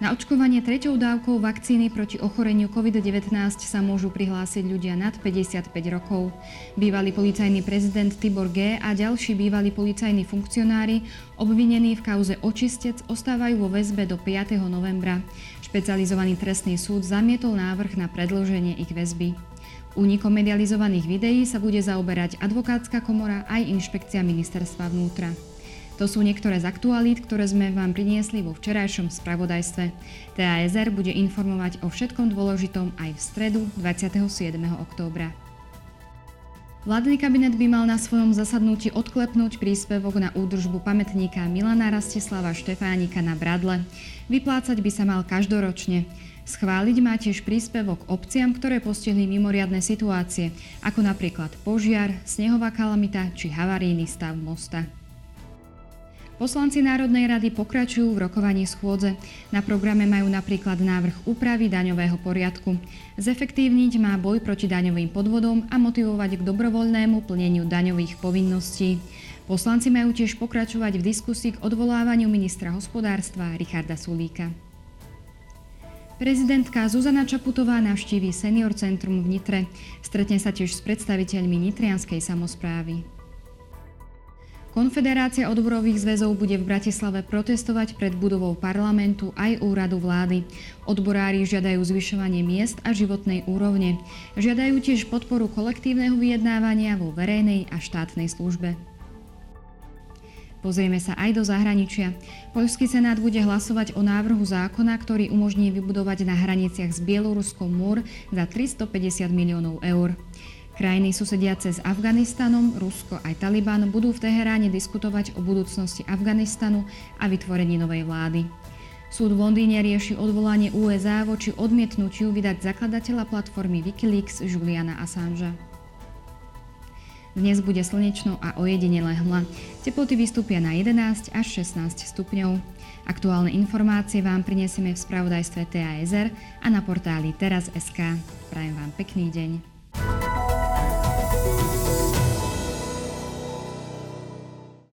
Na očkovanie treťou dávkou vakcíny proti ochoreniu COVID-19 sa môžu prihlásiť ľudia nad 55 rokov. Bývalý policajný prezident Tibor G. a ďalší bývalí policajní funkcionári obvinení v kauze očistec ostávajú vo väzbe do 5. novembra. Špecializovaný trestný súd zamietol návrh na predĺženie ich väzby. Únikom medializovaných videí sa bude zaoberať advokátska komora aj inšpekcia ministerstva vnútra. To sú niektoré z aktualít, ktoré sme vám priniesli vo včerajšom spravodajstve. TASR bude informovať o všetkom dôležitom aj v stredu 27. októbra. Vládny kabinet by mal na svojom zasadnutí odklepnúť príspevok na údržbu pamätníka Milana Rastislava Štefánika na Bradle. Vyplácať by sa mal každoročne. Schváliť má tiež príspevok obciam, ktoré postihli mimoriadne situácie, ako napríklad požiar, snehová kalamita či havarijný stav mosta. Poslanci Národnej rady pokračujú v rokovaní schôdze. Na programe majú napríklad návrh úpravy daňového poriadku. Zefektívniť má boj proti daňovým podvodom a motivovať k dobrovoľnému plneniu daňových povinností. Poslanci majú tiež pokračovať v diskusii k odvolávaniu ministra hospodárstva Richarda Sulíka. Prezidentka Zuzana Čaputová navštíví Senior Centrum v Nitre. Stretne sa tiež s predstaviteľmi Nitrianskej samozprávy. Konfederácia odborových zväzov bude v Bratislave protestovať pred budovou parlamentu aj úradu vlády. Odborári žiadajú zvyšovanie miest a životnej úrovne. Žiadajú tiež podporu kolektívneho vyjednávania vo verejnej a štátnej službe. Pozrieme sa aj do zahraničia. Poľský senát bude hlasovať o návrhu zákona, ktorý umožní vybudovať na hraniciach s Bieloruskom múr za 350 miliónov eur. Krajiny susediace s Afganistanom, Rusko aj Taliban budú v Teheráne diskutovať o budúcnosti Afganistanu a vytvorení novej vlády. Súd v Londýne rieši odvolanie USA voči odmietnutiu vydať zakladateľa platformy Wikileaks Juliana Assangea. Dnes bude slnečno a ojedinele hmla. Teploty vystúpia na 11 až 16 stupňov. Aktuálne informácie vám prinesieme v spravodajstve TASR a na portáli teraz.sk. Prajem vám pekný deň.